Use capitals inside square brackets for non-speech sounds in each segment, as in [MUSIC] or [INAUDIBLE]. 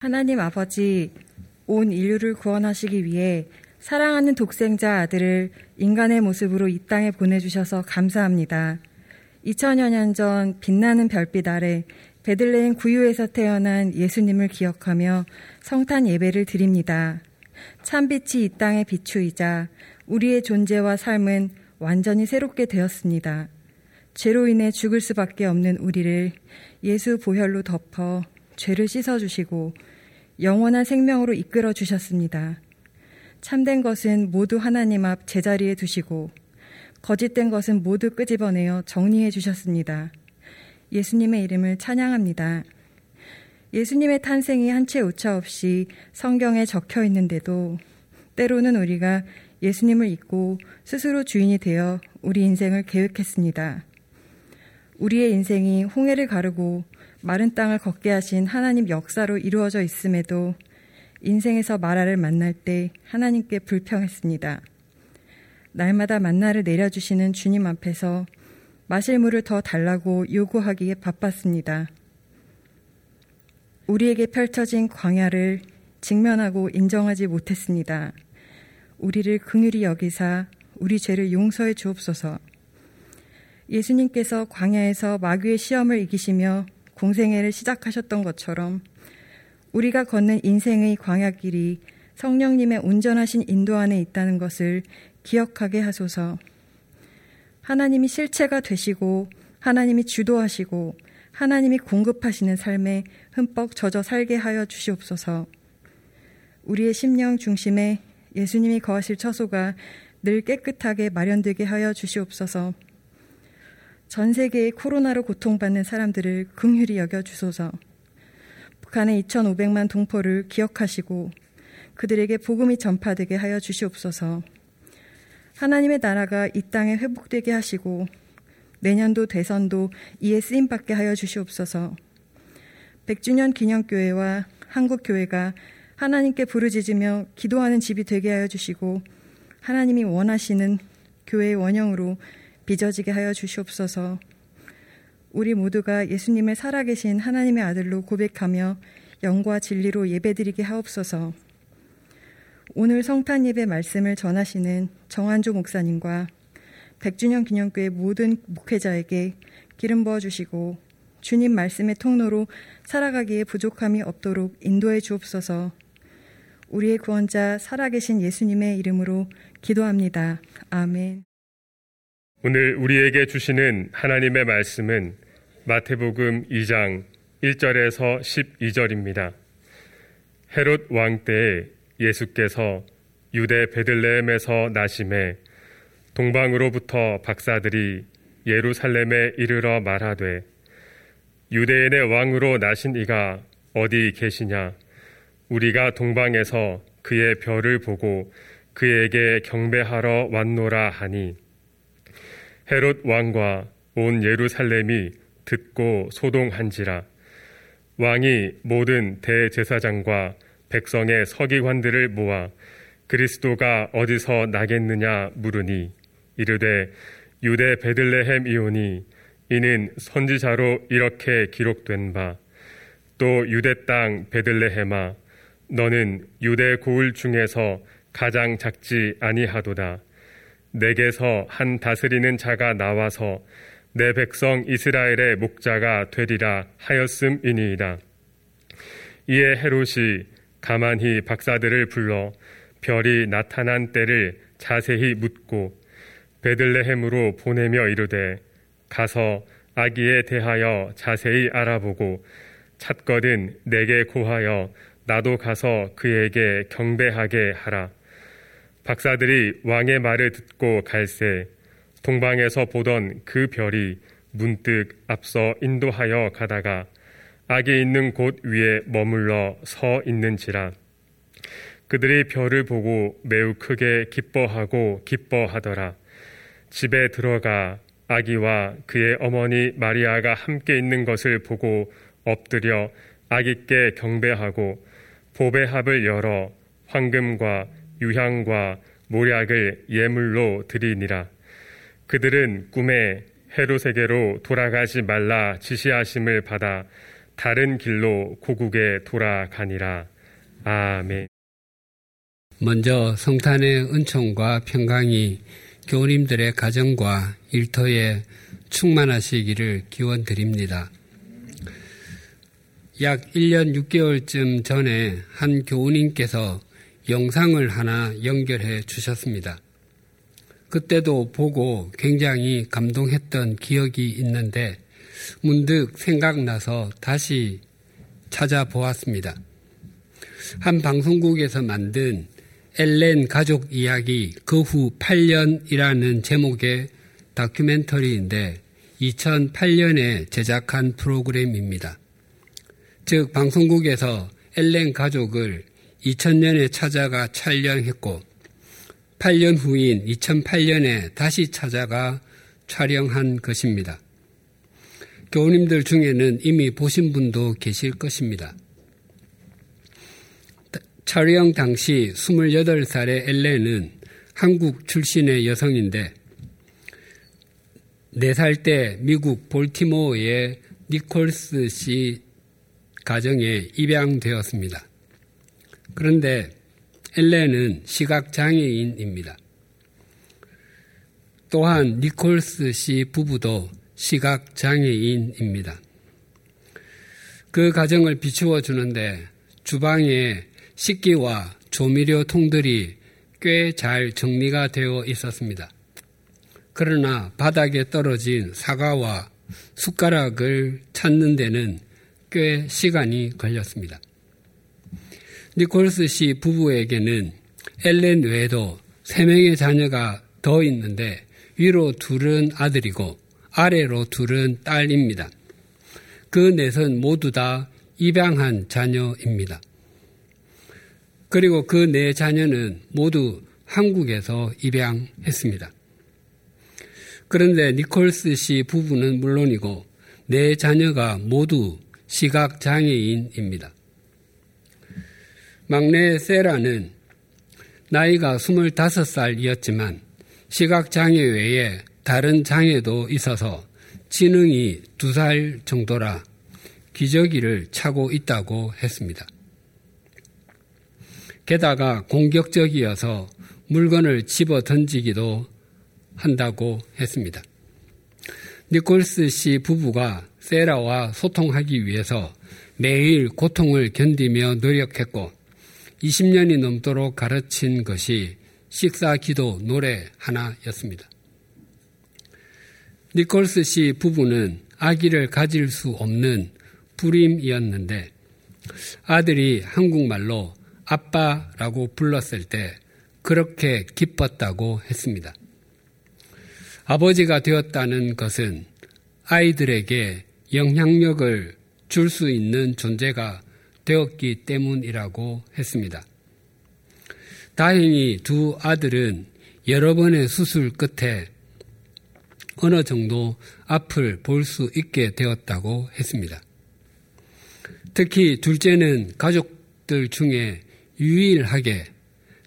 하나님 아버지, 온 인류를 구원하시기 위해 사랑하는 독생자 아들을 인간의 모습으로 이 땅에 보내주셔서 감사합니다. 2000여 년 전 빛나는 별빛 아래 베들레헴 구유에서 태어난 예수님을 기억하며 성탄 예배를 드립니다. 참빛이 이 땅의 비추이자 우리의 존재와 삶은 완전히 새롭게 되었습니다. 죄로 인해 죽을 수밖에 없는 우리를 예수 보혈로 덮어 죄를 씻어주시고 영원한 생명으로 이끌어 주셨습니다. 참된 것은 모두 하나님 앞 제자리에 두시고 거짓된 것은 모두 끄집어내어 정리해 주셨습니다. 예수님의 이름을 찬양합니다. 예수님의 탄생이 한채 오차 없이 성경에 적혀 있는데도 때로는 우리가 예수님을 잊고 스스로 주인이 되어 우리 인생을 계획했습니다. 우리의 인생이 홍해를 가르고 마른 땅을 걷게 하신 하나님 역사로 이루어져 있음에도 인생에서 마라를 만날 때 하나님께 불평했습니다. 날마다 만나를 내려주시는 주님 앞에서 마실 물을 더 달라고 요구하기에 바빴습니다. 우리에게 펼쳐진 광야를 직면하고 인정하지 못했습니다. 우리를 긍휼히 여기사 우리 죄를 용서해 주옵소서. 예수님께서 광야에서 마귀의 시험을 이기시며 공생애를 시작하셨던 것처럼 우리가 걷는 인생의 광야길이 성령님의 온전하신 인도 안에 있다는 것을 기억하게 하소서. 하나님이 실체가 되시고 하나님이 주도하시고 하나님이 공급하시는 삶에 흠뻑 젖어 살게 하여 주시옵소서. 우리의 심령 중심에 예수님이 거하실 처소가 늘 깨끗하게 마련되게 하여 주시옵소서. 전 세계의 코로나로 고통받는 사람들을 긍휼히 여겨 주소서. 북한의 2,500만 동포를 기억하시고 그들에게 복음이 전파되게 하여 주시옵소서. 하나님의 나라가 이 땅에 회복되게 하시고 내년도 대선도 이에 쓰임 받게 하여 주시옵소서. 100주년 기념교회와 한국교회가 하나님께 부르짖으며 기도하는 집이 되게 하여 주시고 하나님이 원하시는 교회의 원형으로 빚어지게 하여 주시옵소서. 우리 모두가 예수님을 살아계신 하나님의 아들로 고백하며 영과 진리로 예배드리게 하옵소서. 오늘 성탄 예배 말씀을 전하시는 정한조 목사님과 100주년 기념교회 모든 목회자에게 기름 부어 주시고 주님 말씀의 통로로 살아가기에 부족함이 없도록 인도해 주옵소서. 우리의 구원자 살아계신 예수님의 이름으로 기도합니다. 아멘. 오늘 우리에게 주시는 하나님의 말씀은 마태복음 2장 1절에서 12절입니다. 헤롯 왕 때에 예수께서 유대 베들레헴에서 나심에 동방으로부터 박사들이 예루살렘에 이르러 말하되 유대인의 왕으로 나신 이가 어디 계시냐 우리가 동방에서 그의 별을 보고 그에게 경배하러 왔노라 하니 헤롯 왕과 온 예루살렘이 듣고 소동한지라. 왕이 모든 대제사장과 백성의 서기관들을 모아 그리스도가 어디서 나겠느냐 물으니 이르되 유대 베들레헴 이오니 이는 선지자로 이렇게 기록된 바. 또 유대 땅 베들레헴아 너는 유대 고을 중에서 가장 작지 아니하도다 내게서 한 다스리는 자가 나와서 내 백성 이스라엘의 목자가 되리라 하였음이니이다 이에 헤롯이 가만히 박사들을 불러 별이 나타난 때를 자세히 묻고 베들레헴으로 보내며 이르되 가서 아기에 대하여 자세히 알아보고 찾거든 내게 고하여 나도 가서 그에게 경배하게 하라. 박사들이 왕의 말을 듣고 갈새 동방에서 보던 그 별이 문득 앞서 인도하여 가다가 악이 있는 곳 위에 머물러 서 있는지라. 그들이 별을 보고 매우 크게 기뻐하고 기뻐하더라. 집에 들어가 아기와 그의 어머니 마리아가 함께 있는 것을 보고 엎드려 아기께 경배하고 보배합을 열어 황금과 유향과 모략을 예물로 드리니라 그들은 꿈에 헤로 세계로 돌아가지 말라 지시하심을 받아 다른 길로 고국에 돌아가니라. 아멘. 먼저 성탄의 은총과 평강이 교우님들의 가정과 일터에 충만하시기를 기원 드립니다. 약 1년 6개월쯤 전에 한 교우님께서 영상을 하나 연결해 주셨습니다. 그때도 보고 굉장히 감동했던 기억이 있는데 문득 생각나서 다시 찾아보았습니다. 한 방송국에서 만든 엘렌 가족 이야기 그 후 8년이라는 제목의 다큐멘터리인데 2008년에 제작한 프로그램입니다. 즉 방송국에서 엘렌 가족을 2000년에 찾아가 촬영했고 8년 후인 2008년에 다시 찾아가 촬영한 것입니다. 교우님들 중에는 이미 보신 분도 계실 것입니다. 촬영 당시 28살의 엘렌은 한국 출신의 여성인데 4살 때 미국 볼티모어의 니콜스 씨 가정에 입양되었습니다. 그런데 엘렌은 시각장애인입니다. 또한 니콜스 씨 부부도 시각장애인입니다. 그 가정을 비추어 주는데 주방에 식기와 조미료 통들이 꽤 잘 정리가 되어 있었습니다. 그러나 바닥에 떨어진 사과와 숟가락을 찾는 데는 꽤 시간이 걸렸습니다. 니콜스 씨 부부에게는 엘렌 외에도 세 명의 자녀가 더 있는데 위로 둘은 아들이고 아래로 둘은 딸입니다. 그 넷은 모두 다 입양한 자녀입니다. 그리고 그 네 자녀는 모두 한국에서 입양했습니다. 그런데 니콜스 씨 부부는 물론이고 네 자녀가 모두 시각장애인입니다. 막내 세라는 나이가 25살이었지만 시각장애 외에 다른 장애도 있어서 지능이 2살 정도라 기저귀를 차고 있다고 했습니다. 게다가 공격적이어서 물건을 집어 던지기도 한다고 했습니다. 니콜스 씨 부부가 세라와 소통하기 위해서 매일 고통을 견디며 노력했고 20년이 넘도록 가르친 것이 식사, 기도, 노래 하나였습니다. 니콜스 씨 부부는 아기를 가질 수 없는 불임이었는데 아들이 한국말로 아빠라고 불렀을 때 그렇게 기뻤다고 했습니다. 아버지가 되었다는 것은 아이들에게 영향력을 줄 수 있는 존재가 되었기 때문이라고 했습니다. 다행히 두 아들은 여러 번의 수술 끝에 어느 정도 앞을 볼 수 있게 되었다고 했습니다. 특히 둘째는 가족들 중에 유일하게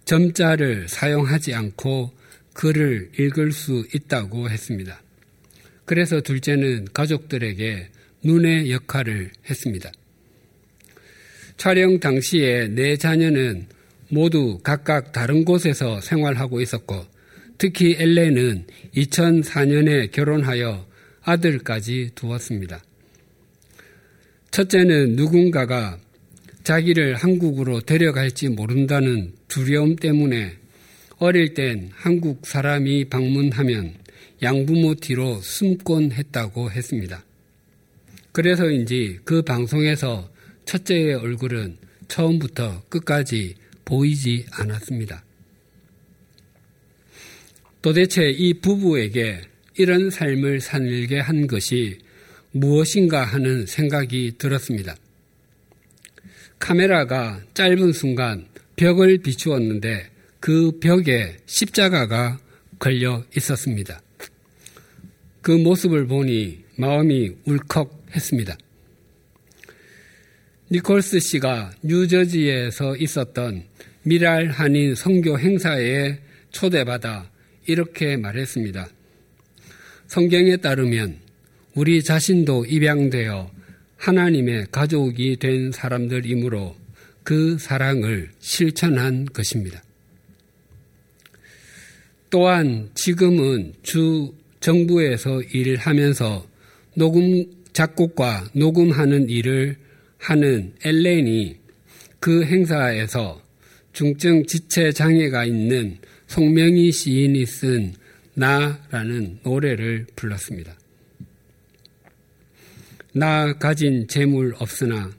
점자를 사용하지 않고 글을 읽을 수 있다고 했습니다. 그래서 둘째는 가족들에게 눈의 역할을 했습니다. 촬영 당시에 네 자녀는 모두 각각 다른 곳에서 생활하고 있었고 특히 엘렌은 2004년에 결혼하여 아들까지 두었습니다. 첫째는 누군가가 자기를 한국으로 데려갈지 모른다는 두려움 때문에 어릴 땐 한국 사람이 방문하면 양부모 뒤로 숨곤 했다고 했습니다. 그래서인지 그 방송에서 첫째의 얼굴은 처음부터 끝까지 보이지 않았습니다. 도대체 이 부부에게 이런 삶을 살게 한 것이 무엇인가 하는 생각이 들었습니다. 카메라가 짧은 순간 벽을 비추었는데 그 벽에 십자가가 걸려 있었습니다. 그 모습을 보니 마음이 울컥했습니다. 니콜스 씨가 뉴저지에서 있었던 미랄 한인 성교 행사에 초대받아 이렇게 말했습니다. 성경에 따르면 우리 자신도 입양되어 하나님의 가족이 된 사람들이므로 그 사랑을 실천한 것입니다. 또한 지금은 주 정부에서 일하면서 녹음 작곡과 녹음하는 일을 하는 엘렌이 그 행사에서 중증 지체 장애가 있는 송명희 시인이 쓴 나라는 노래를 불렀습니다. 나 가진 재물 없으나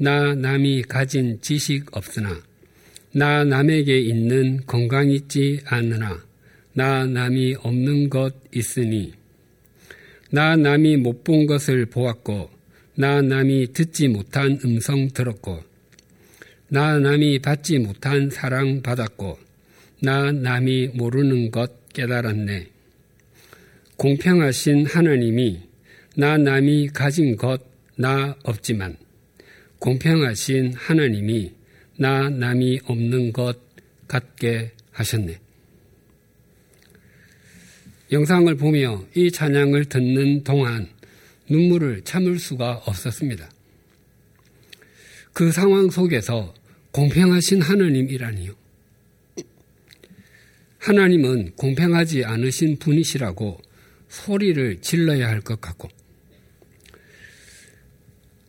나 남이 가진 지식 없으나 나 남에게 있는 건강 있지 않으나 나 남이 없는 것 있으니 나 남이 못 본 것을 보았고 나 남이 듣지 못한 음성 들었고 나 남이 받지 못한 사랑 받았고 나 남이 모르는 것 깨달았네. 공평하신 하나님이 나 남이 가진 것 나 없지만 공평하신 하나님이 나 남이 없는 것 같게 하셨네. 영상을 보며 이 찬양을 듣는 동안 눈물을 참을 수가 없었습니다. 그 상황 속에서 공평하신 하나님이라니요. 하나님은 공평하지 않으신 분이시라고 소리를 질러야 할 것 같고,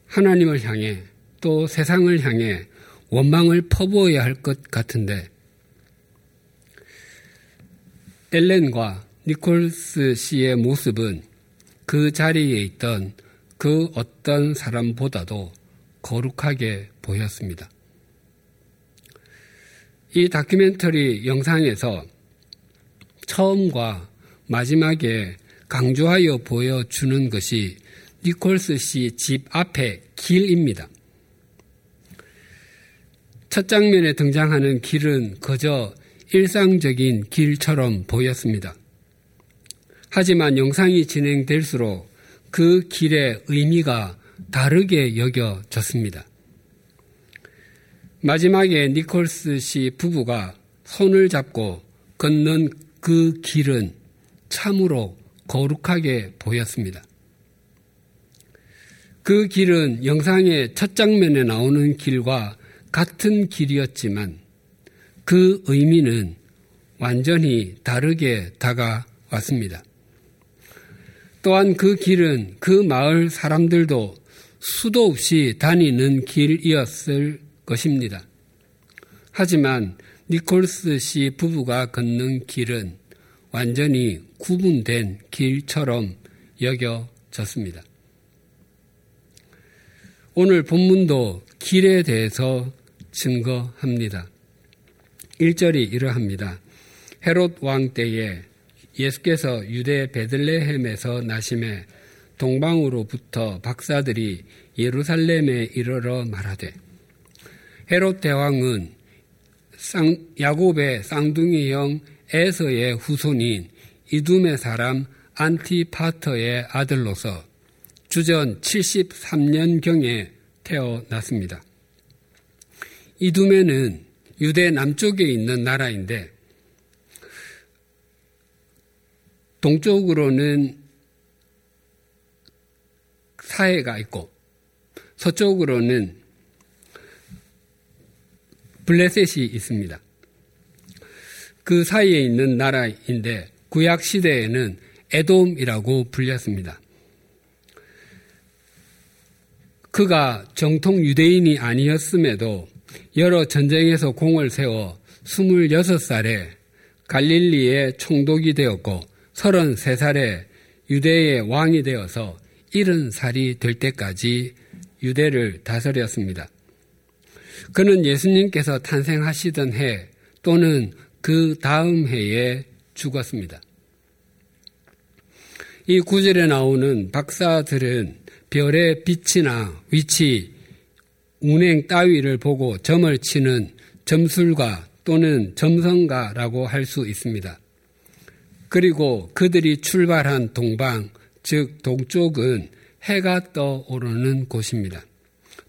하나님을 향해 또 세상을 향해 원망을 퍼부어야 할 것 같은데, 엘렌과 니콜스 씨의 모습은 그 자리에 있던 그 어떤 사람보다도 거룩하게 보였습니다. 이 다큐멘터리 영상에서 처음과 마지막에 강조하여 보여주는 것이 니콜스 씨 집 앞의 길입니다. 첫 장면에 등장하는 길은 그저 일상적인 길처럼 보였습니다. 하지만 영상이 진행될수록 그 길의 의미가 다르게 여겨졌습니다. 마지막에 니콜스 씨 부부가 손을 잡고 걷는 그 길은 참으로 거룩하게 보였습니다. 그 길은 영상의 첫 장면에 나오는 길과 같은 길이었지만 그 의미는 완전히 다르게 다가왔습니다. 또한 그 길은 그 마을 사람들도 수도 없이 다니는 길이었을 것입니다. 하지만 니콜스 씨 부부가 걷는 길은 완전히 구분된 길처럼 여겨졌습니다. 오늘 본문도 길에 대해서 증거합니다. 1절이 이러합니다. 헤롯 왕 때에 예수께서 유대 베들레헴에서 나심에 동방으로부터 박사들이 예루살렘에 이르러 말하되 헤롯 대왕은 쌍, 야곱의 쌍둥이 형 에서의 후손인 이둠의 사람 안티파터의 아들로서 주전 73년경에 태어났습니다. 이둠에는 유대 남쪽에 있는 나라인데 동쪽으로는 사해가 있고 서쪽으로는 블레셋이 있습니다. 그 사이에 있는 나라인데 구약 시대에는 에돔이라고 불렸습니다. 그가 정통 유대인이 아니었음에도 여러 전쟁에서 공을 세워 26살에 갈릴리의 총독이 되었고 33살에 유대의 왕이 되어서 70살이 될 때까지 유대를 다스렸습니다. 그는 예수님께서 탄생하시던 해 또는 그 다음 해에 죽었습니다. 이 구절에 나오는 박사들은 별의 빛이나 위치, 운행 따위를 보고 점을 치는 점술가 또는 점성가라고 할 수 있습니다. 그리고 그들이 출발한 동방, 즉 동쪽은 해가 떠오르는 곳입니다.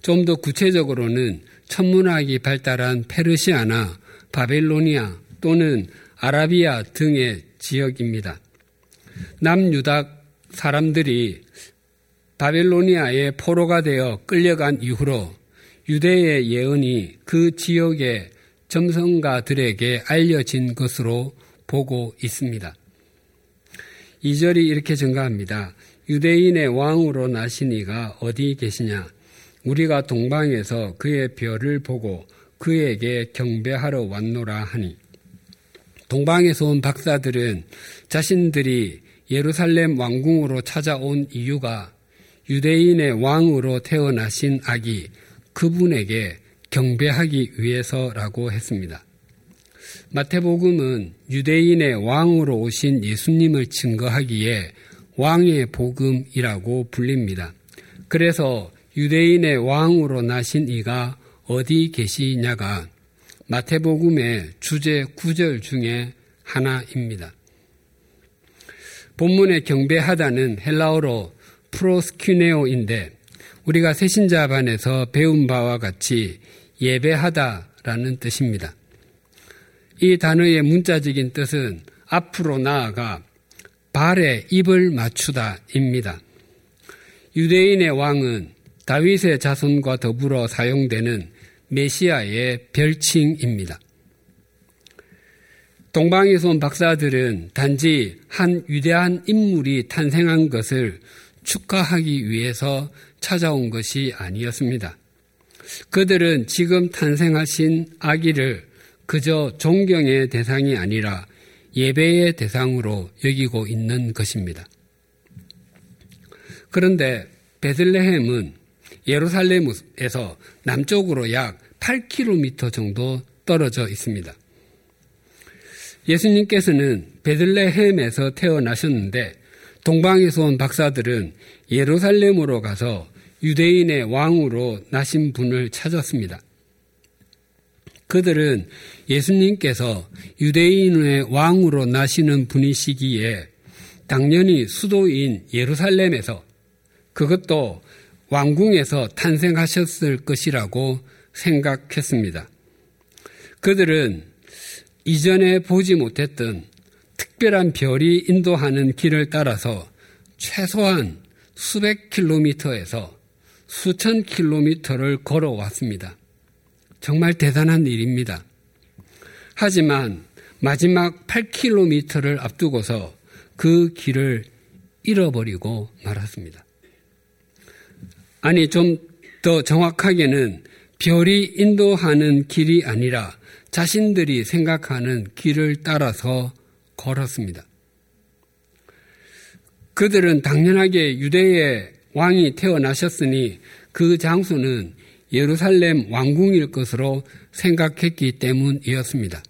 좀 더 구체적으로는 천문학이 발달한 페르시아나 바벨로니아 또는 아라비아 등의 지역입니다. 남유다 사람들이 바벨로니아의 포로가 되어 끌려간 이후로 유대의 예언이 그 지역의 점성가들에게 알려진 것으로 보고 있습니다. 2절이 이렇게 증가합니다. 유대인의 왕으로 나신 이가 어디 계시냐? 우리가 동방에서 그의 별을 보고 그에게 경배하러 왔노라 하니. 동방에서 온 박사들은 자신들이 예루살렘 왕궁으로 찾아온 이유가 유대인의 왕으로 태어나신 아기 그분에게 경배하기 위해서라고 했습니다. 마태복음은 유대인의 왕으로 오신 예수님을 증거하기에 왕의 복음이라고 불립니다. 그래서 유대인의 왕으로 나신 이가 어디 계시냐가 마태복음의 주제 구절 중에 하나입니다. 본문의 경배하다는 헬라어로 프로스큐네오인데 우리가 새신자반에서 배운 바와 같이 예배하다라는 뜻입니다. 이 단어의 문자적인 뜻은 앞으로 나아가 발에 입을 맞추다입니다. 유대인의 왕은 다윗의 자손과 더불어 사용되는 메시아의 별칭입니다. 온 박사들은 단지 한 위대한 인물이 탄생한 것을 축하하기 위해서 찾아온 것이 아니었습니다. 그들은 지금 탄생하신 아기를 그저 존경의 대상이 아니라 예배의 대상으로 여기고 있는 것입니다. 그런데 베들레헴은 예루살렘에서 남쪽으로 약 8km 정도 떨어져 있습니다. 예수님께서는 베들레헴에서 태어나셨는데 동방에서 온 박사들은 예루살렘으로 가서 유대인의 왕으로 나신 분을 찾았습니다. 그들은 예수님께서 유대인의 왕으로 나시는 분이시기에 당연히 수도인 예루살렘에서 그것도 왕궁에서 탄생하셨을 것이라고 생각했습니다. 그들은 이전에 보지 못했던 특별한 별이 인도하는 길을 따라서 최소한 수백 킬로미터에서 수천 킬로미터를 걸어왔습니다. 정말 대단한 일입니다. 하지만 마지막 8킬로미터를 앞두고서 그 길을 잃어버리고 말았습니다. 아니, 좀 더 정확하게는 별이 인도하는 길이 아니라 자신들이 생각하는 길을 따라서 걸었습니다. 그들은 당연하게 유대의 왕이 태어나셨으니 그 장소는 예루살렘 왕궁일 것으로 생각했기 때문이었습니다.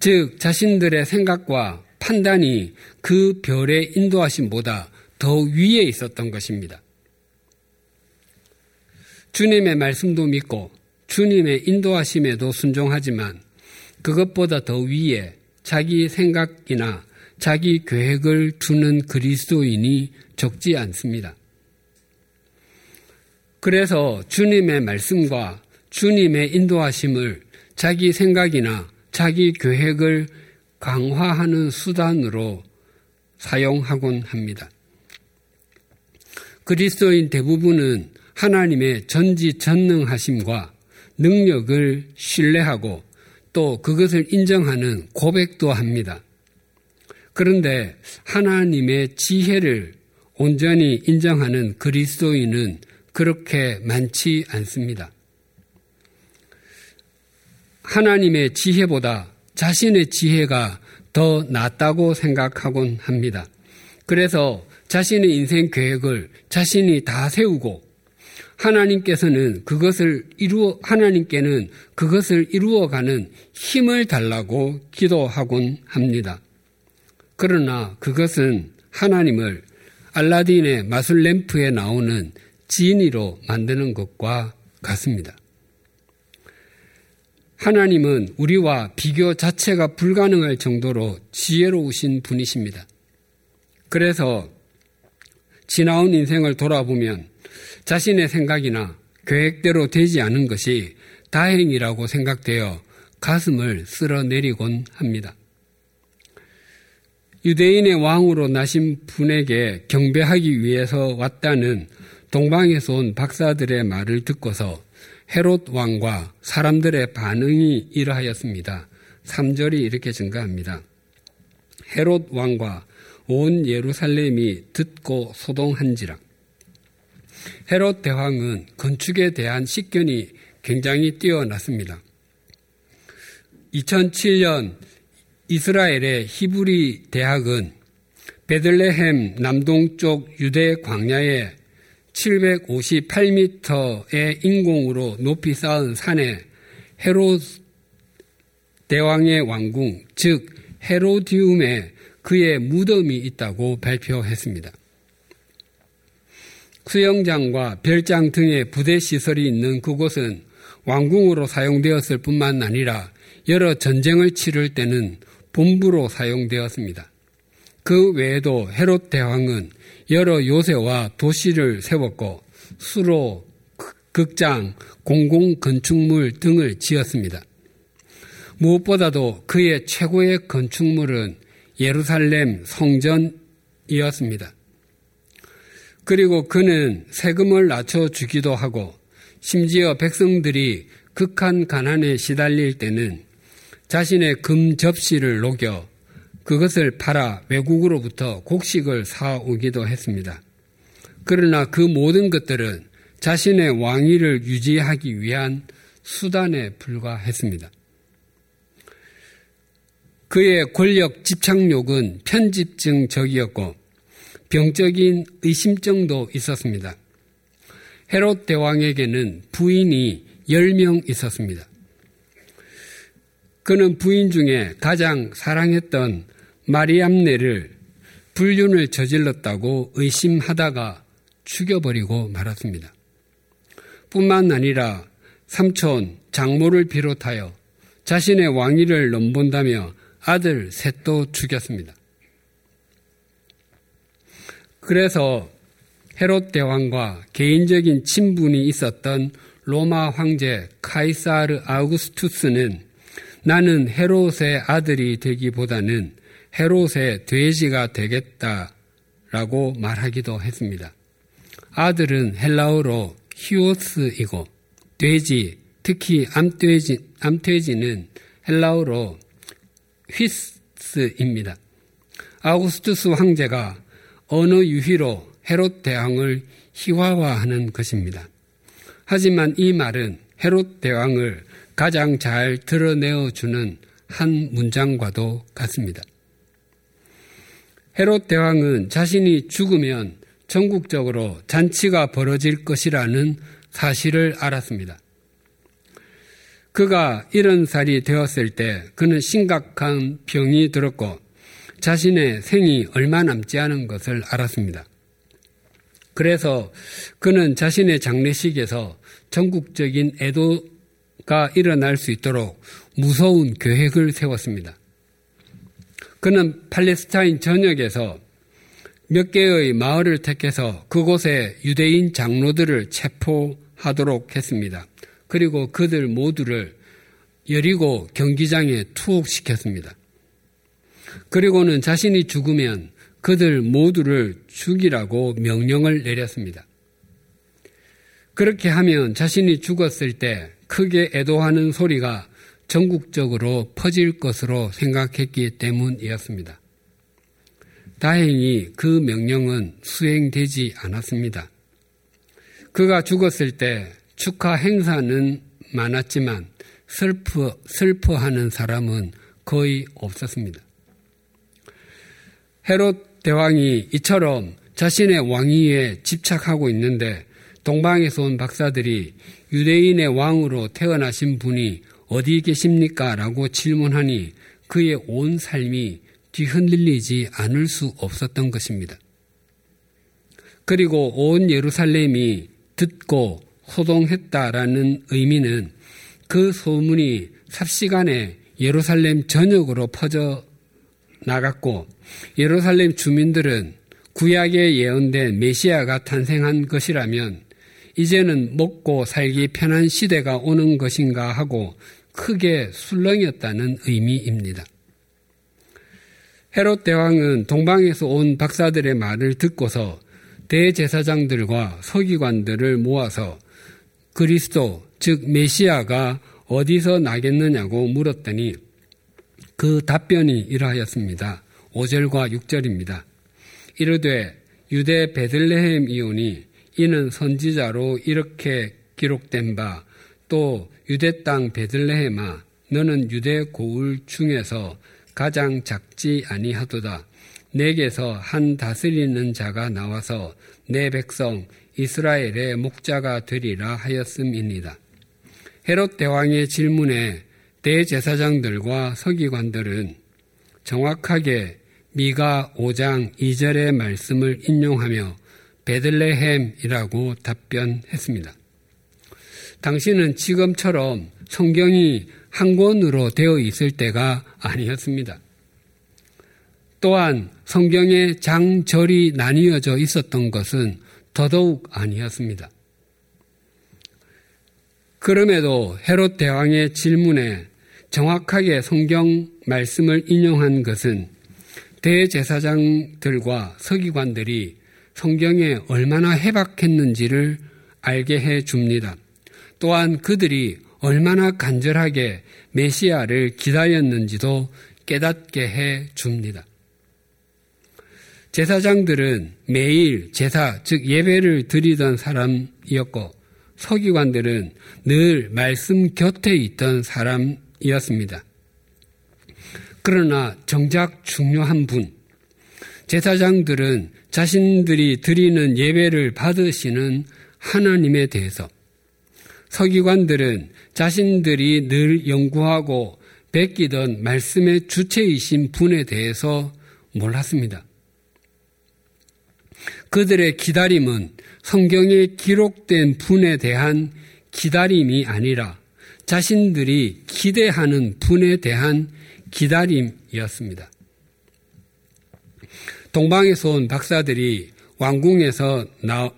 즉, 자신들의 생각과 판단이 그 별의 인도하심보다 더 위에 있었던 것입니다. 주님의 말씀도 믿고 주님의 인도하심에도 순종하지만 그것보다 더 위에 자기 생각이나 자기 계획을 두는 그리스도인이 적지 않습니다. 그래서 주님의 말씀과 주님의 인도하심을 자기 생각이나 자기 계획을 강화하는 수단으로 사용하곤 합니다. 그리스도인 대부분은 하나님의 전지전능하심과 능력을 신뢰하고 또 그것을 인정하는 고백도 합니다. 그런데 하나님의 지혜를 온전히 인정하는 그리스도인은 그렇게 많지 않습니다. 하나님의 지혜보다 자신의 지혜가 더 낫다고 생각하곤 합니다. 그래서 자신의 인생 계획을 자신이 다 세우고 하나님께서는 그것을 이루어 하나님께는 그것을 이루어가는 힘을 달라고 기도하곤 합니다. 그러나 그것은 하나님을 알라딘의 마술 램프에 나오는 진이로 만드는 것과 같습니다. 하나님은 우리와 비교 자체가 불가능할 정도로 지혜로우신 분이십니다. 그래서 지나온 인생을 돌아보면 자신의 생각이나 계획대로 되지 않은 것이 다행이라고 생각되어 가슴을 쓸어내리곤 합니다. 유대인의 왕으로 나신 분에게 경배하기 위해서 왔다는 동방에서 온 박사들의 말을 듣고서 헤롯 왕과 사람들의 반응이 이러하였습니다. 3절이 이렇게 증가합니다. 헤롯 왕과 온 예루살렘이 듣고 소동한지라. 헤롯 대왕은 건축에 대한 식견이 굉장히 뛰어났습니다. 2007년 이스라엘의 히브리 대학은 베들레헴 남동쪽 유대 광야에 758m의 인공으로 높이 쌓은 산에 헤롯 대왕의 왕궁, 즉 헤로디움에 그의 무덤이 있다고 발표했습니다. 수영장과 별장 등의 부대 시설이 있는 그곳은 왕궁으로 사용되었을 뿐만 아니라 여러 전쟁을 치를 때는 본부로 사용되었습니다. 그 외에도 헤롯 대왕은 여러 요새와 도시를 세웠고 수로, 극장, 공공 건축물 등을 지었습니다. 무엇보다도 그의 최고의 건축물은 예루살렘 성전이었습니다. 그리고 그는 세금을 낮춰주기도 하고 심지어 백성들이 극한 가난에 시달릴 때는 자신의 금 접시를 녹여 그것을 팔아 외국으로부터 곡식을 사오기도 했습니다. 그러나 그 모든 것들은 자신의 왕위를 유지하기 위한 수단에 불과했습니다. 그의 권력 집착욕은 편집증적이었고 병적인 의심증도 있었습니다. 헤롯 대왕에게는 부인이 10명 있었습니다. 그는 부인 중에 가장 사랑했던 마리암네를 불륜을 저질렀다고 의심하다가 죽여버리고 말았습니다. 뿐만 아니라 삼촌 장모를 비롯하여 자신의 왕위를 넘본다며 아들 셋도 죽였습니다. 그래서 헤롯 대왕과 개인적인 친분이 있었던 로마 황제 카이사르 아우구스투스는 나는 헤롯의 아들이 되기보다는 헤롯의 돼지가 되겠다라고 말하기도 했습니다. 아들은 헬라어로 히오스이고 돼지, 특히 암돼지, 암돼지는 헬라어로 휘스입니다. 아우구스투스 황제가 어느 유희로 헤롯 대왕을 희화화하는 것입니다. 하지만 이 말은 헤롯 대왕을 가장 잘 드러내어 주는 한 문장과도 같습니다. 헤롯 대왕은 자신이 죽으면 전국적으로 잔치가 벌어질 것이라는 사실을 알았습니다. 그가 이런 살이 되었을 때 그는 심각한 병이 들었고 자신의 생이 얼마 남지 않은 것을 알았습니다. 그래서 그는 자신의 장례식에서 전국적인 애도가 일어날 수 있도록 무서운 계획을 세웠습니다. 그는 팔레스타인 전역에서 몇 개의 마을을 택해서 그곳에 유대인 장로들을 체포하도록 했습니다. 그리고 그들 모두를 여리고 경기장에 투옥시켰습니다. 그리고는 자신이 죽으면 그들 모두를 죽이라고 명령을 내렸습니다. 그렇게 하면 자신이 죽었을 때 크게 애도하는 소리가 전국적으로 퍼질 것으로 생각했기 때문이었습니다. 다행히 그 명령은 수행되지 않았습니다. 그가 죽었을 때 축하 행사는 많았지만 슬퍼, 슬퍼하는 사람은 거의 없었습니다. 헤롯 대왕이 이처럼 자신의 왕위에 집착하고 있는데 동방에서 온 박사들이 유대인의 왕으로 태어나신 분이 어디 계십니까? 라고 질문하니 그의 온 삶이 뒤흔들리지 않을 수 없었던 것입니다. 그리고 온 예루살렘이 듣고 소동했다라는 의미는 그 소문이 삽시간에 예루살렘 전역으로 퍼져 나갔고 예루살렘 주민들은 구약에 예언된 메시아가 탄생한 것이라면 이제는 먹고 살기 편한 시대가 오는 것인가 하고 크게 술렁였다는 의미입니다. 헤롯 대왕은 동방에서 온 박사들의 말을 듣고서 대제사장들과 서기관들을 모아서 그리스도, 즉 메시아가 어디서 나겠느냐고 물었더니 그 답변이 이러하였습니다. 5절과 6절입니다. 이르되 유대 베들레헴 이오니 이는 선지자로 이렇게 기록된 바 또 유대 땅 베들레헴아 너는 유대 고울 중에서 가장 작지 아니하도다. 내게서 한 다스리는 자가 나와서 내 백성 이스라엘의 목자가 되리라 하였음입니다. 헤롯 대왕의 질문에 대제사장들과 서기관들은 정확하게 미가 5장 2절의 말씀을 인용하며 베들레헴이라고 답변했습니다. 당시는 지금처럼 성경이 한 권으로 되어 있을 때가 아니었습니다. 또한 성경의 장절이 나뉘어져 있었던 것은 더더욱 아니었습니다. 그럼에도 헤롯 대왕의 질문에 정확하게 성경 말씀을 인용한 것은 대제사장들과 서기관들이 성경에 얼마나 해박했는지를 알게 해 줍니다. 또한 그들이 얼마나 간절하게 메시아를 기다렸는지도 깨닫게 해 줍니다. 제사장들은 매일 제사, 즉 예배를 드리던 사람이었고 서기관들은 늘 말씀 곁에 있던 사람이었습니다. 그러나 정작 중요한 분, 제사장들은 자신들이 드리는 예배를 받으시는 하나님에 대해서 서기관들은 자신들이 늘 연구하고 베끼던 말씀의 주체이신 분에 대해서 몰랐습니다. 그들의 기다림은 성경에 기록된 분에 대한 기다림이 아니라 자신들이 기대하는 분에 대한 기다림이었습니다. 동방에서 온 박사들이 왕궁에서 나,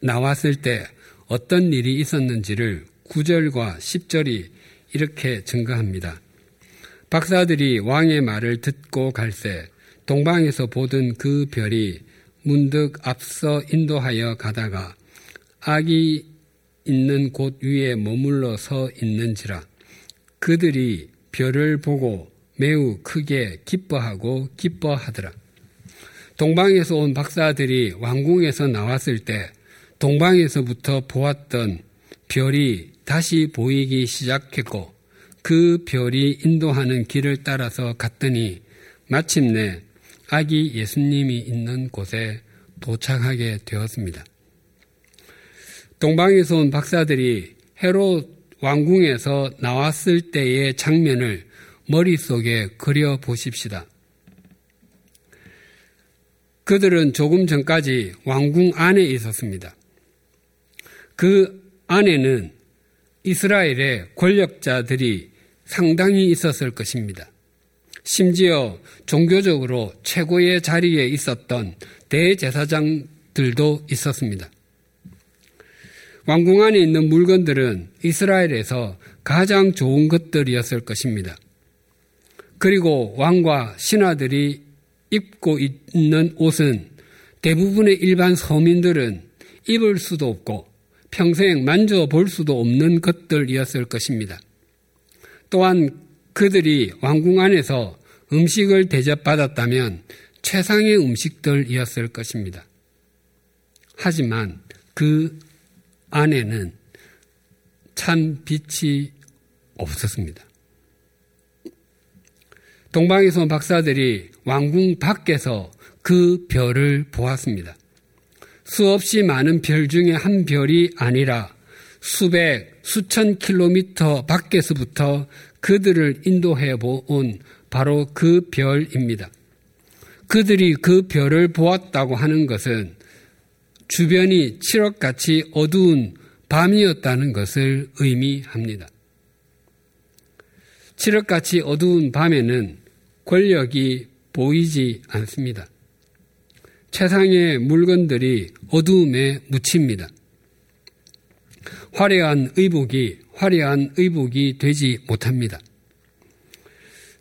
나왔을 때 어떤 일이 있었는지를 9절과 10절이 이렇게 증거합니다. 박사들이 왕의 말을 듣고 갈새 동방에서 보던 그 별이 문득 앞서 인도하여 가다가 악이 있는 곳 위에 머물러 서 있는지라 그들이 별을 보고 매우 크게 기뻐하고 기뻐하더라. 동방에서 온 박사들이 왕궁에서 나왔을 때 동방에서부터 보았던 별이 다시 보이기 시작했고 그 별이 인도하는 길을 따라서 갔더니 마침내 아기 예수님이 있는 곳에 도착하게 되었습니다. 동방에서 온 박사들이 헤롯 왕궁에서 나왔을 때의 장면을 머릿속에 그려 보십시다. 그들은 조금 전까지 왕궁 안에 있었습니다. 그 안에는 이스라엘의 권력자들이 상당히 있었을 것입니다. 심지어 종교적으로 최고의 자리에 있었던 대제사장들도 있었습니다. 왕궁 안에 있는 물건들은 이스라엘에서 가장 좋은 것들이었을 것입니다. 그리고 왕과 신하들이 입고 있는 옷은 대부분의 일반 서민들은 입을 수도 없고 평생 만져볼 수도 없는 것들이었을 것입니다. 또한 그들이 왕궁 안에서 음식을 대접받았다면 최상의 음식들이었을 것입니다. 하지만 그 안에는 참 빛이 없었습니다. 동방에서 박사들이 왕궁 밖에서 그 별을 보았습니다. 수없이 많은 별 중에 한 별이 아니라 수백, 수천 킬로미터 밖에서부터 그들을 인도해 본 바로 그 별입니다. 그들이 그 별을 보았다고 하는 것은 주변이 칠흑같이 어두운 밤이었다는 것을 의미합니다. 칠흑같이 어두운 밤에는 권력이 보이지 않습니다. 최상의 물건들이 어두움에 묻힙니다. 화려한 의복이 화려한 의복이 되지 못합니다.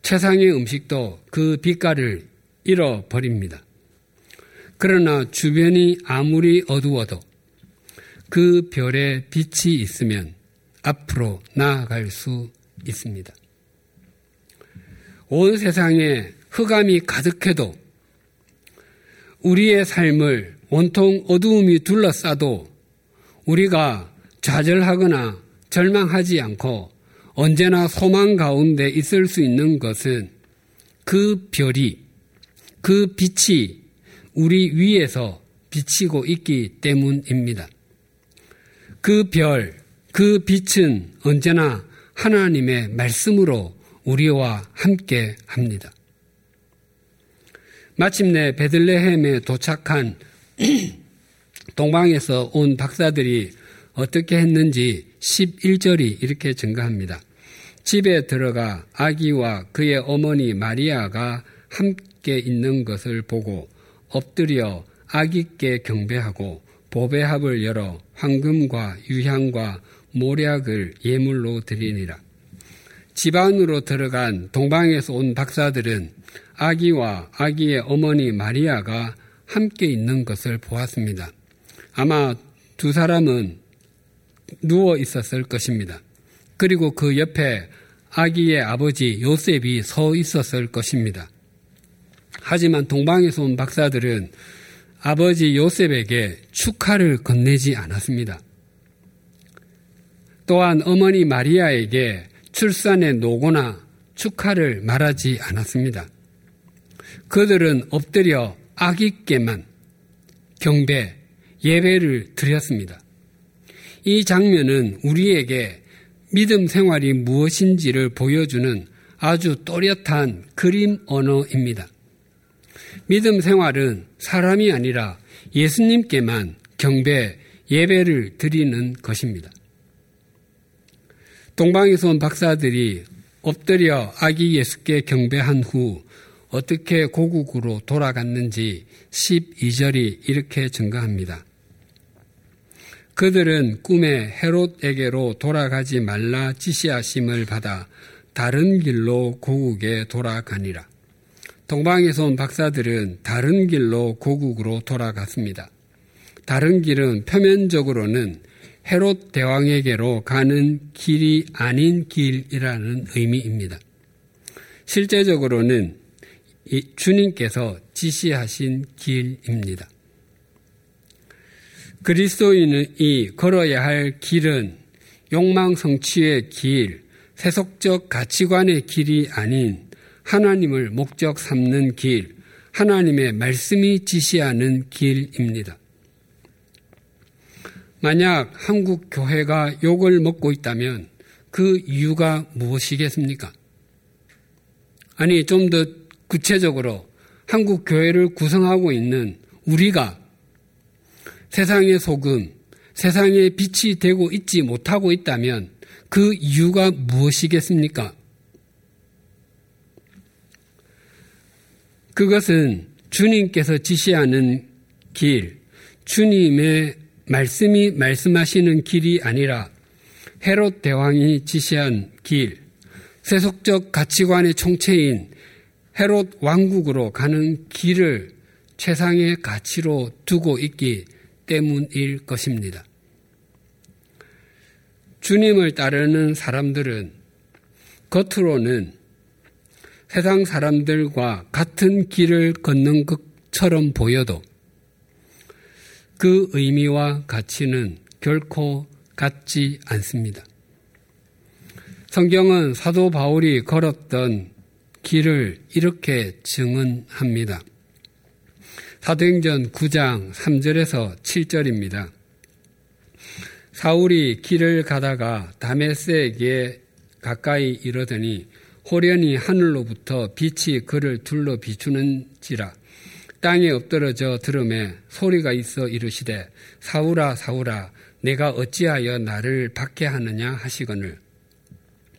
최상의 음식도 그 빛깔을 잃어버립니다. 그러나 주변이 아무리 어두워도 그 별에 빛이 있으면 앞으로 나아갈 수 있습니다. 온 세상에 흑암이 가득해도 우리의 삶을 온통 어두움이 둘러싸도 우리가 좌절하거나 절망하지 않고 언제나 소망 가운데 있을 수 있는 것은 그 별이, 그 빛이 우리 위에서 비치고 있기 때문입니다. 그 별, 그 빛은 언제나 하나님의 말씀으로 우리와 함께 합니다. 마침내 베들레헴에 도착한 [CLEARS THROAT] 동방에서 온 박사들이 어떻게 했는지 11절이 이렇게 증가합니다. 집에 들어가 아기와 그의 어머니 마리아가 함께 있는 것을 보고 엎드려 아기께 경배하고 보배합을 열어 황금과 유향과 모략을 예물로 드리니라. 집 안으로 들어간 동방에서 온 박사들은 아기와 아기의 어머니 마리아가 함께 있는 것을 보았습니다. 아마 두 사람은 누워 있었을 것입니다. 그리고 그 옆에 아기의 아버지 요셉이 서 있었을 것입니다. 하지만 동방에서 온 박사들은 아버지 요셉에게 축하를 건네지 않았습니다. 또한 어머니 마리아에게 출산에 노거나 축하를 말하지 않았습니다. 그들은 엎드려 아기께만 경배, 예배를 드렸습니다. 이 장면은 우리에게 믿음 생활이 무엇인지를 보여주는 아주 또렷한 그림 언어입니다. 믿음 생활은 사람이 아니라 예수님께만 경배, 예배를 드리는 것입니다. 동방에서 온 박사들이 엎드려 아기 예수께 경배한 후 어떻게 고국으로 돌아갔는지 12절이 이렇게 증가합니다. 그들은 꿈에 헤롯에게로 돌아가지 말라 지시하심을 받아 다른 길로 고국에 돌아가니라. 동방에서 온 박사들은 다른 길로 고국으로 돌아갔습니다. 다른 길은 표면적으로는 헤롯 대왕에게로 가는 길이 아닌 길이라는 의미입니다. 실제적으로는 주님께서 지시하신 길입니다. 그리스도인이 걸어야 할 길은 욕망 성취의 길, 세속적 가치관의 길이 아닌 하나님을 목적 삼는 길, 하나님의 말씀이 지시하는 길입니다. 만약 한국 교회가 욕을 먹고 있다면 그 이유가 무엇이겠습니까? 아니, 좀 더 구체적으로 한국 교회를 구성하고 있는 우리가 세상의 소금, 세상의 빛이 되고 있지 못하고 있다면 그 이유가 무엇이겠습니까? 그것은 주님께서 지시하는 길, 주님의 말씀이 말씀하시는 길이 아니라 헤롯 대왕이 지시한 길, 세속적 가치관의 총체인 헤롯 왕국으로 가는 길을 최상의 가치로 두고 있기 때문일 것입니다. 주님을 따르는 사람들은 겉으로는 세상 사람들과 같은 길을 걷는 것처럼 보여도 그 의미와 가치는 결코 같지 않습니다. 성경은 사도 바울이 걸었던 길을 이렇게 증언합니다. 사도행전 9장 3절에서 7절입니다. 사울이 길을 가다가 다메섹에 가까이 이르더니 호련히 하늘로부터 빛이 그를 둘러 비추는지라 땅에 엎드러져 들음에 소리가 있어 이르시되 사울아 사울아 내가 어찌하여 나를 박해하느냐 하시거늘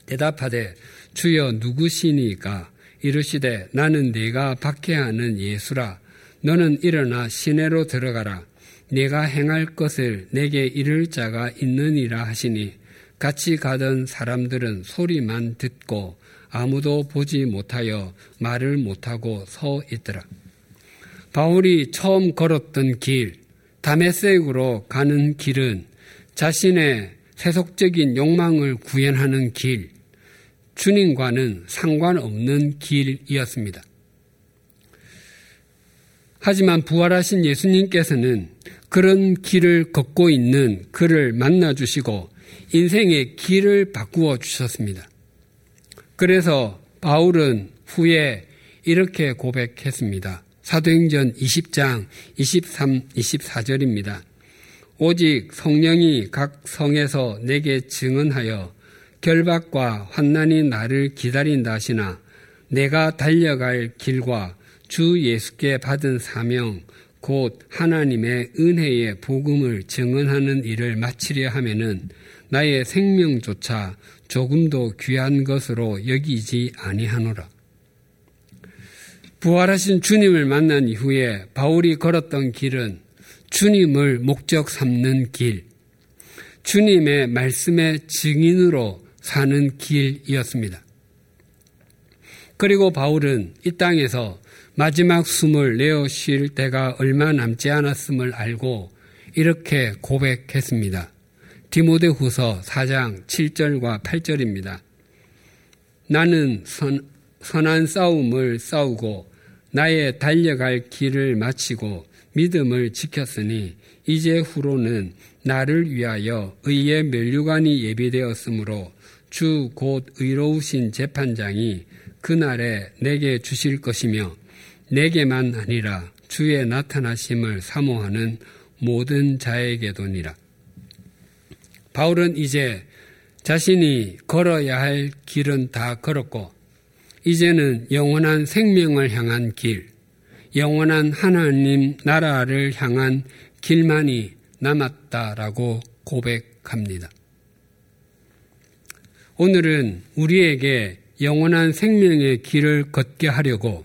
대답하되 주여 누구시니까 이르시되 나는 네가 박해하는 예수라 너는 일어나 시내로 들어가라 네가 행할 것을 내게 이를 자가 있느니라 하시니 같이 가던 사람들은 소리만 듣고 아무도 보지 못하여 말을 못하고 서 있더라. 바울이 처음 걸었던 길, 다메섹으로 가는 길은 자신의 세속적인 욕망을 구현하는 길, 주님과는 상관없는 길이었습니다. 하지만 부활하신 예수님께서는 그런 길을 걷고 있는 그를 만나주시고 인생의 길을 바꾸어 주셨습니다. 그래서 바울은 후에 이렇게 고백했습니다. 사도행전 20장 23, 24절입니다. 오직 성령이 각 성에서 내게 증언하여 결박과 환난이 나를 기다린다 하시나 내가 달려갈 길과 주 예수께 받은 사명 곧 하나님의 은혜의 복음을 증언하는 일을 마치려 하면은 나의 생명조차 조금도 귀한 것으로 여기지 아니하노라. 부활하신 주님을 만난 이후에 바울이 걸었던 길은 주님을 목적 삼는 길, 주님의 말씀의 증인으로 사는 길이었습니다. 그리고 바울은 이 땅에서 마지막 숨을 내어 쉴 때가 얼마 남지 않았음을 알고 이렇게 고백했습니다. 디모데 후서 4장 7절과 8절입니다. 나는 선, 선한 싸움을 싸우고 나의 달려갈 길을 마치고 믿음을 지켰으니 이제 후로는 나를 위하여 의의 멸류관이 예비되었으므로 주 곧 의로우신 재판장이 그날에 내게 주실 것이며 내게만 아니라 주의 나타나심을 사모하는 모든 자에게도니라. 바울은 이제 자신이 걸어야 할 길은 다 걸었고 이제는 영원한 생명을 향한 길, 영원한 하나님 나라를 향한 길만이 남았다라고 고백합니다. 오늘은 우리에게 영원한 생명의 길을 걷게 하려고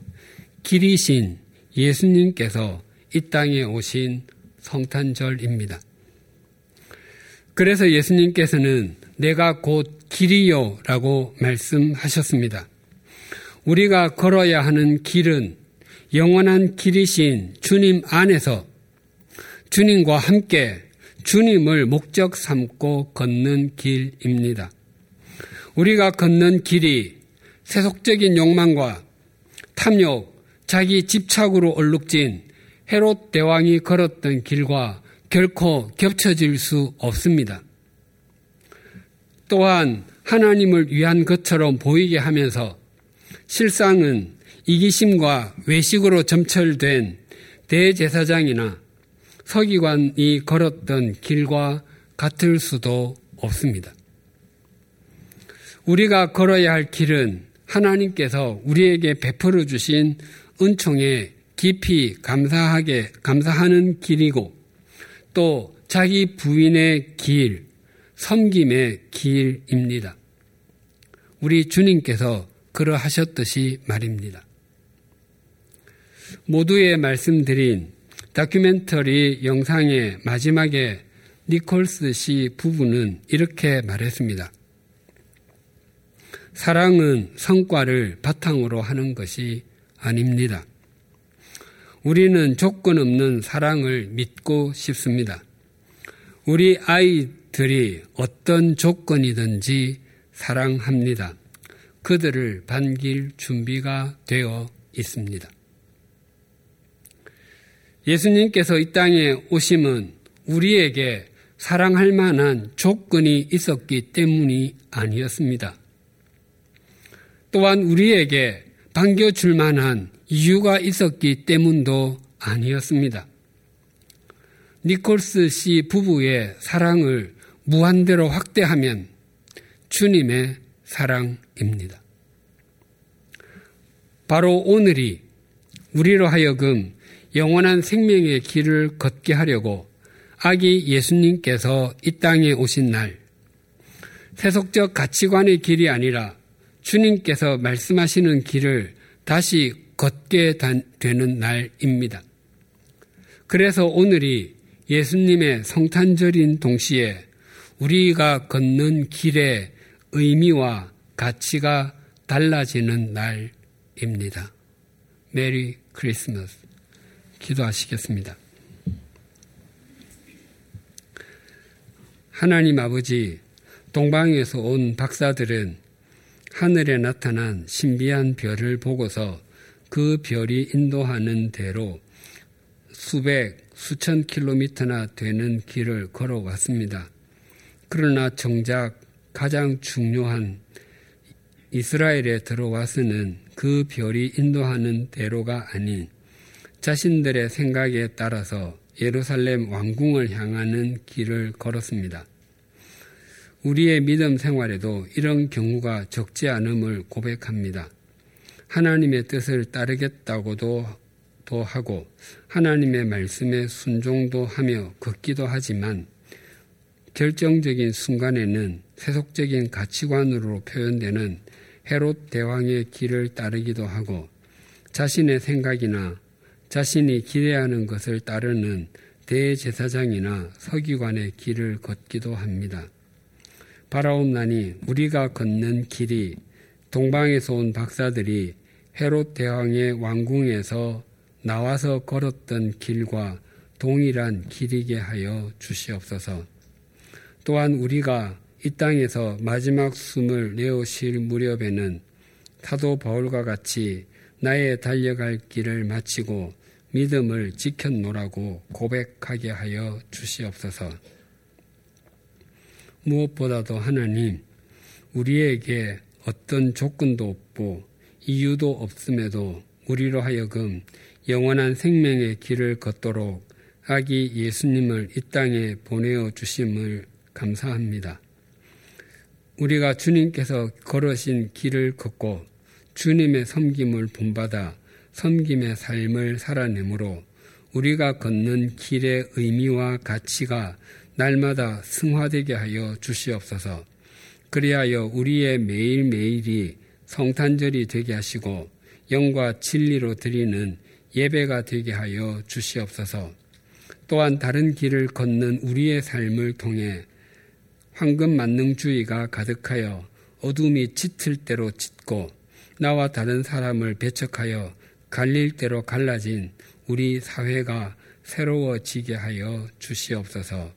길이신 예수님께서 이 땅에 오신 성탄절입니다. 그래서 예수님께서는 내가 곧 길이요 라고 말씀하셨습니다. 우리가 걸어야 하는 길은 영원한 길이신 주님 안에서 주님과 함께 주님을 목적 삼고 걷는 길입니다. 우리가 걷는 길이 세속적인 욕망과 탐욕, 자기 집착으로 얼룩진 헤롯 대왕이 걸었던 길과 결코 겹쳐질 수 없습니다. 또한 하나님을 위한 것처럼 보이게 하면서 실상은 이기심과 외식으로 점철된 대제사장이나 서기관이 걸었던 길과 같을 수도 없습니다. 우리가 걸어야 할 길은 하나님께서 우리에게 베풀어 주신 은총에 깊이 감사하게 감사하는 길이고 또 자기 부인의 길, 섬김의 길입니다. 우리 주님께서 그러하셨듯이 말입니다. 모두에 말씀드린 다큐멘터리 영상의 마지막에 니콜스 씨 부부는 이렇게 말했습니다. 사랑은 성과를 바탕으로 하는 것이 아닙니다. 우리는 조건 없는 사랑을 믿고 싶습니다. 우리 아이들이 어떤 조건이든지 사랑합니다. 그들을 반길 준비가 되어 있습니다. 예수님께서 이 땅에 오심은 우리에게 사랑할 만한 조건이 있었기 때문이 아니었습니다. 또한 우리에게 반겨줄 만한 이유가 있었기 때문도 아니었습니다. 니콜스 씨 부부의 사랑을 무한대로 확대하면 주님의 사랑입니다. 바로 오늘이 우리로 하여금 영원한 생명의 길을 걷게 하려고 아기 예수님께서 이 땅에 오신 날, 세속적 가치관의 길이 아니라 주님께서 말씀하시는 길을 다시 걷게 되는 날입니다. 그래서 오늘이 예수님의 성탄절인 동시에 우리가 걷는 길의 의미와 가치가 달라지는 날입니다. 메리 크리스마스. 기도하시겠습니다. 하나님 아버지, 동방에서 온 박사들은 하늘에 나타난 신비한 별을 보고서 그 별이 인도하는 대로 수백, 수천 킬로미터나 되는 길을 걸어왔습니다. 그러나 정작 가장 중요한 이스라엘에 들어와서는 그 별이 인도하는 대로가 아닌 자신들의 생각에 따라서 예루살렘 왕궁을 향하는 길을 걸었습니다. 우리의 믿음 생활에도 이런 경우가 적지 않음을 고백합니다. 하나님의 뜻을 따르겠다고도 도 하고 하나님의 말씀에 순종도 하며 걷기도 하지만 결정적인 순간에는 세속적인 가치관으로 표현되는 헤롯 대왕의 길을 따르기도 하고 자신의 생각이나 자신이 기대하는 것을 따르는 대제사장이나 서기관의 길을 걷기도 합니다. 바라옵나니 우리가 걷는 길이 동방에서 온 박사들이 헤롯 대왕의 왕궁에서 나와서 걸었던 길과 동일한 길이게 하여 주시옵소서. 또한 우리가 이 땅에서 마지막 숨을 내어쉴 무렵에는 사도 바울과 같이 나의 달려갈 길을 마치고 믿음을 지켰노라고 고백하게 하여 주시옵소서. 무엇보다도 하나님, 우리에게 어떤 조건도 없고 이유도 없음에도 우리로 하여금 영원한 생명의 길을 걷도록 아기 예수님을 이 땅에 보내어 주심을 감사합니다. 우리가 주님께서 걸으신 길을 걷고 주님의 섬김을 본받아 섬김의 삶을 살아내므로 우리가 걷는 길의 의미와 가치가 날마다 승화되게 하여 주시옵소서. 그리하여 우리의 매일매일이 성탄절이 되게 하시고 영과 진리로 드리는 예배가 되게 하여 주시옵소서. 또한 다른 길을 걷는 우리의 삶을 통해 황금 만능주의가 가득하여 어둠이 짙을 대로 짙고 나와 다른 사람을 배척하여 갈릴 대로 갈라진 우리 사회가 새로워지게 하여 주시옵소서